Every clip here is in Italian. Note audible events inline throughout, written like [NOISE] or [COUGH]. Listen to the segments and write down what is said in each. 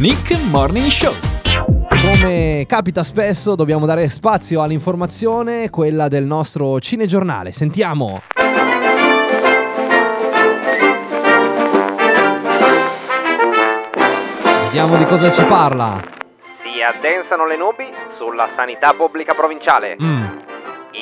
Nick Morning Show. Come capita spesso, dobbiamo dare spazio all'informazione, quella del nostro cinegiornale. Sentiamo. Vediamo di cosa ci parla. Si addensano le nubi sulla sanità pubblica provinciale. Mm,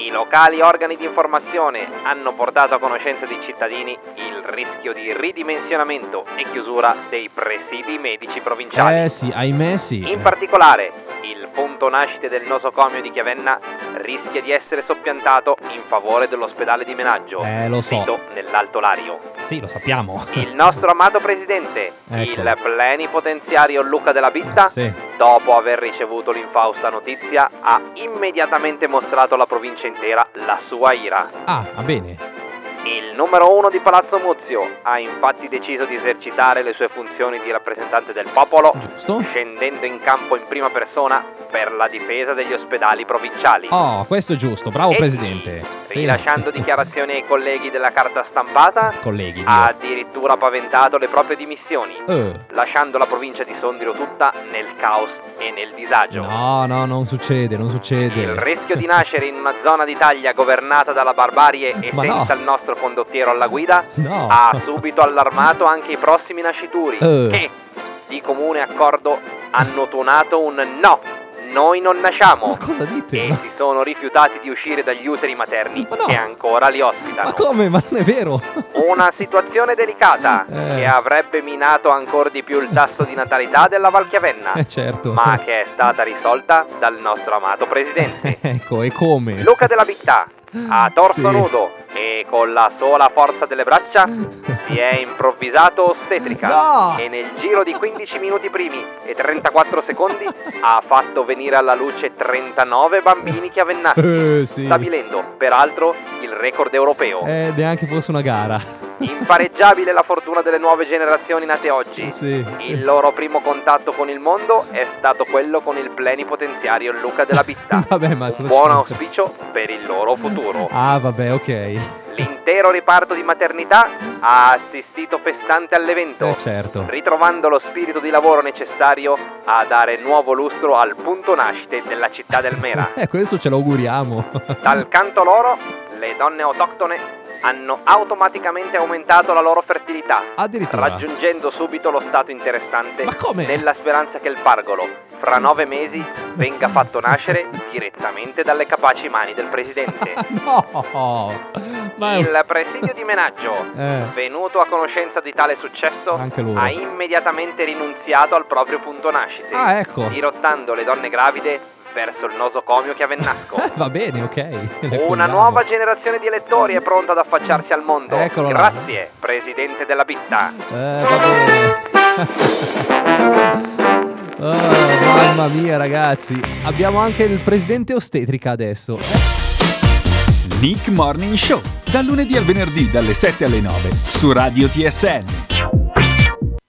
I locali organi di informazione hanno portato a conoscenza dei cittadini il rischio di ridimensionamento e chiusura dei presidi medici provinciali. Eh sì, ahimè sì. In particolare, il punto nascite del nosocomio di Chiavenna rischia di essere soppiantato in favore dell'ospedale di Menaggio, Eh, lo so. sito nell'Alto Lario. Sì, lo sappiamo. Il nostro amato presidente, [LAUGHS] Eccolo. il plenipotenziario Luca della Bitta, Sì. Dopo aver ricevuto l'infausta notizia, ha immediatamente mostrato alla provincia intera la sua ira. Ah, va bene. Il numero uno di Palazzo Muzio ha infatti deciso di esercitare le sue funzioni di rappresentante del popolo, Giusto? scendendo in campo in prima persona per la difesa degli ospedali provinciali. Oh, questo è giusto. Bravo E presidente. rilasciando [LAUGHS] dichiarazioni ai colleghi della carta stampata, Colleghi. Ha addirittura paventato le proprie dimissioni, Eh. lasciando la provincia di Sondrio tutta nel caos e nel disagio. No, no, non succede, non Il succede. rischio di nascere in una zona d'Italia governata dalla barbarie e Ma no. senza il nostro condottiero alla guida No. ha subito allarmato anche i prossimi nascituri Eh. che di comune accordo hanno tuonato un no. Noi non nasciamo. Ma cosa dite? E Ma, si sono rifiutati di uscire dagli uteri materni Ma no. che ancora li ospitano. ma come? Ma non è vero? Una situazione delicata Eh. che avrebbe minato ancora di più il tasso di natalità della Valchiavenna, Eh certo. ma che è stata risolta dal nostro amato presidente. [LAUGHS] ecco, e come? Luca della Bittà, a torso Sì. nudo e con la sola forza delle braccia, si è improvvisato ostetrica No! e nel giro di 15 minuti primi e 34 secondi ha fatto venire alla luce 39 bambini chiavennati, Eh, sì. stabilendo peraltro il record europeo. Eh, neanche fosse una gara. Impareggiabile la fortuna delle nuove generazioni nate oggi. Sì. Il loro primo contatto con il mondo è stato quello con il plenipotenziario Luca della Bitta. [LAUGHS] Vabbè, ma cosa Un buon auspicio per il loro futuro. Ah, vabbè, ok. L'intero riparto di maternità ha assistito festante all'evento, Eh, certo. ritrovando lo spirito di lavoro necessario a dare nuovo lustro al punto nascite della città del Mera. [LAUGHS] Eh, questo ce lo auguriamo. Dal canto loro, le donne autoctone hanno automaticamente aumentato la loro fertilità, Addirittura. raggiungendo subito lo stato interessante Ma come? nella speranza che il pargolo, fra nove mesi, venga fatto nascere direttamente dalle capaci mani del presidente. [LAUGHS] No! Ma Il presidio di Menaggio, Eh. venuto a conoscenza di tale successo, Anche loro. ha immediatamente rinunziato al proprio punto nascite, Ah, ecco. dirottando le donne gravide verso il nosocomio chiavennasco. Eh, [LAUGHS] va bene, ok. Una nuova generazione di elettori è pronta ad affacciarsi al mondo. Eccolo là. Grazie, presidente della Bitta. Eh, va bene. Oh, [LAUGHS] mamma mia, ragazzi. Abbiamo anche il presidente ostetrica adesso. Nick Morning Show. Dal lunedì al venerdì dalle 7 alle 9 su Radio TSN.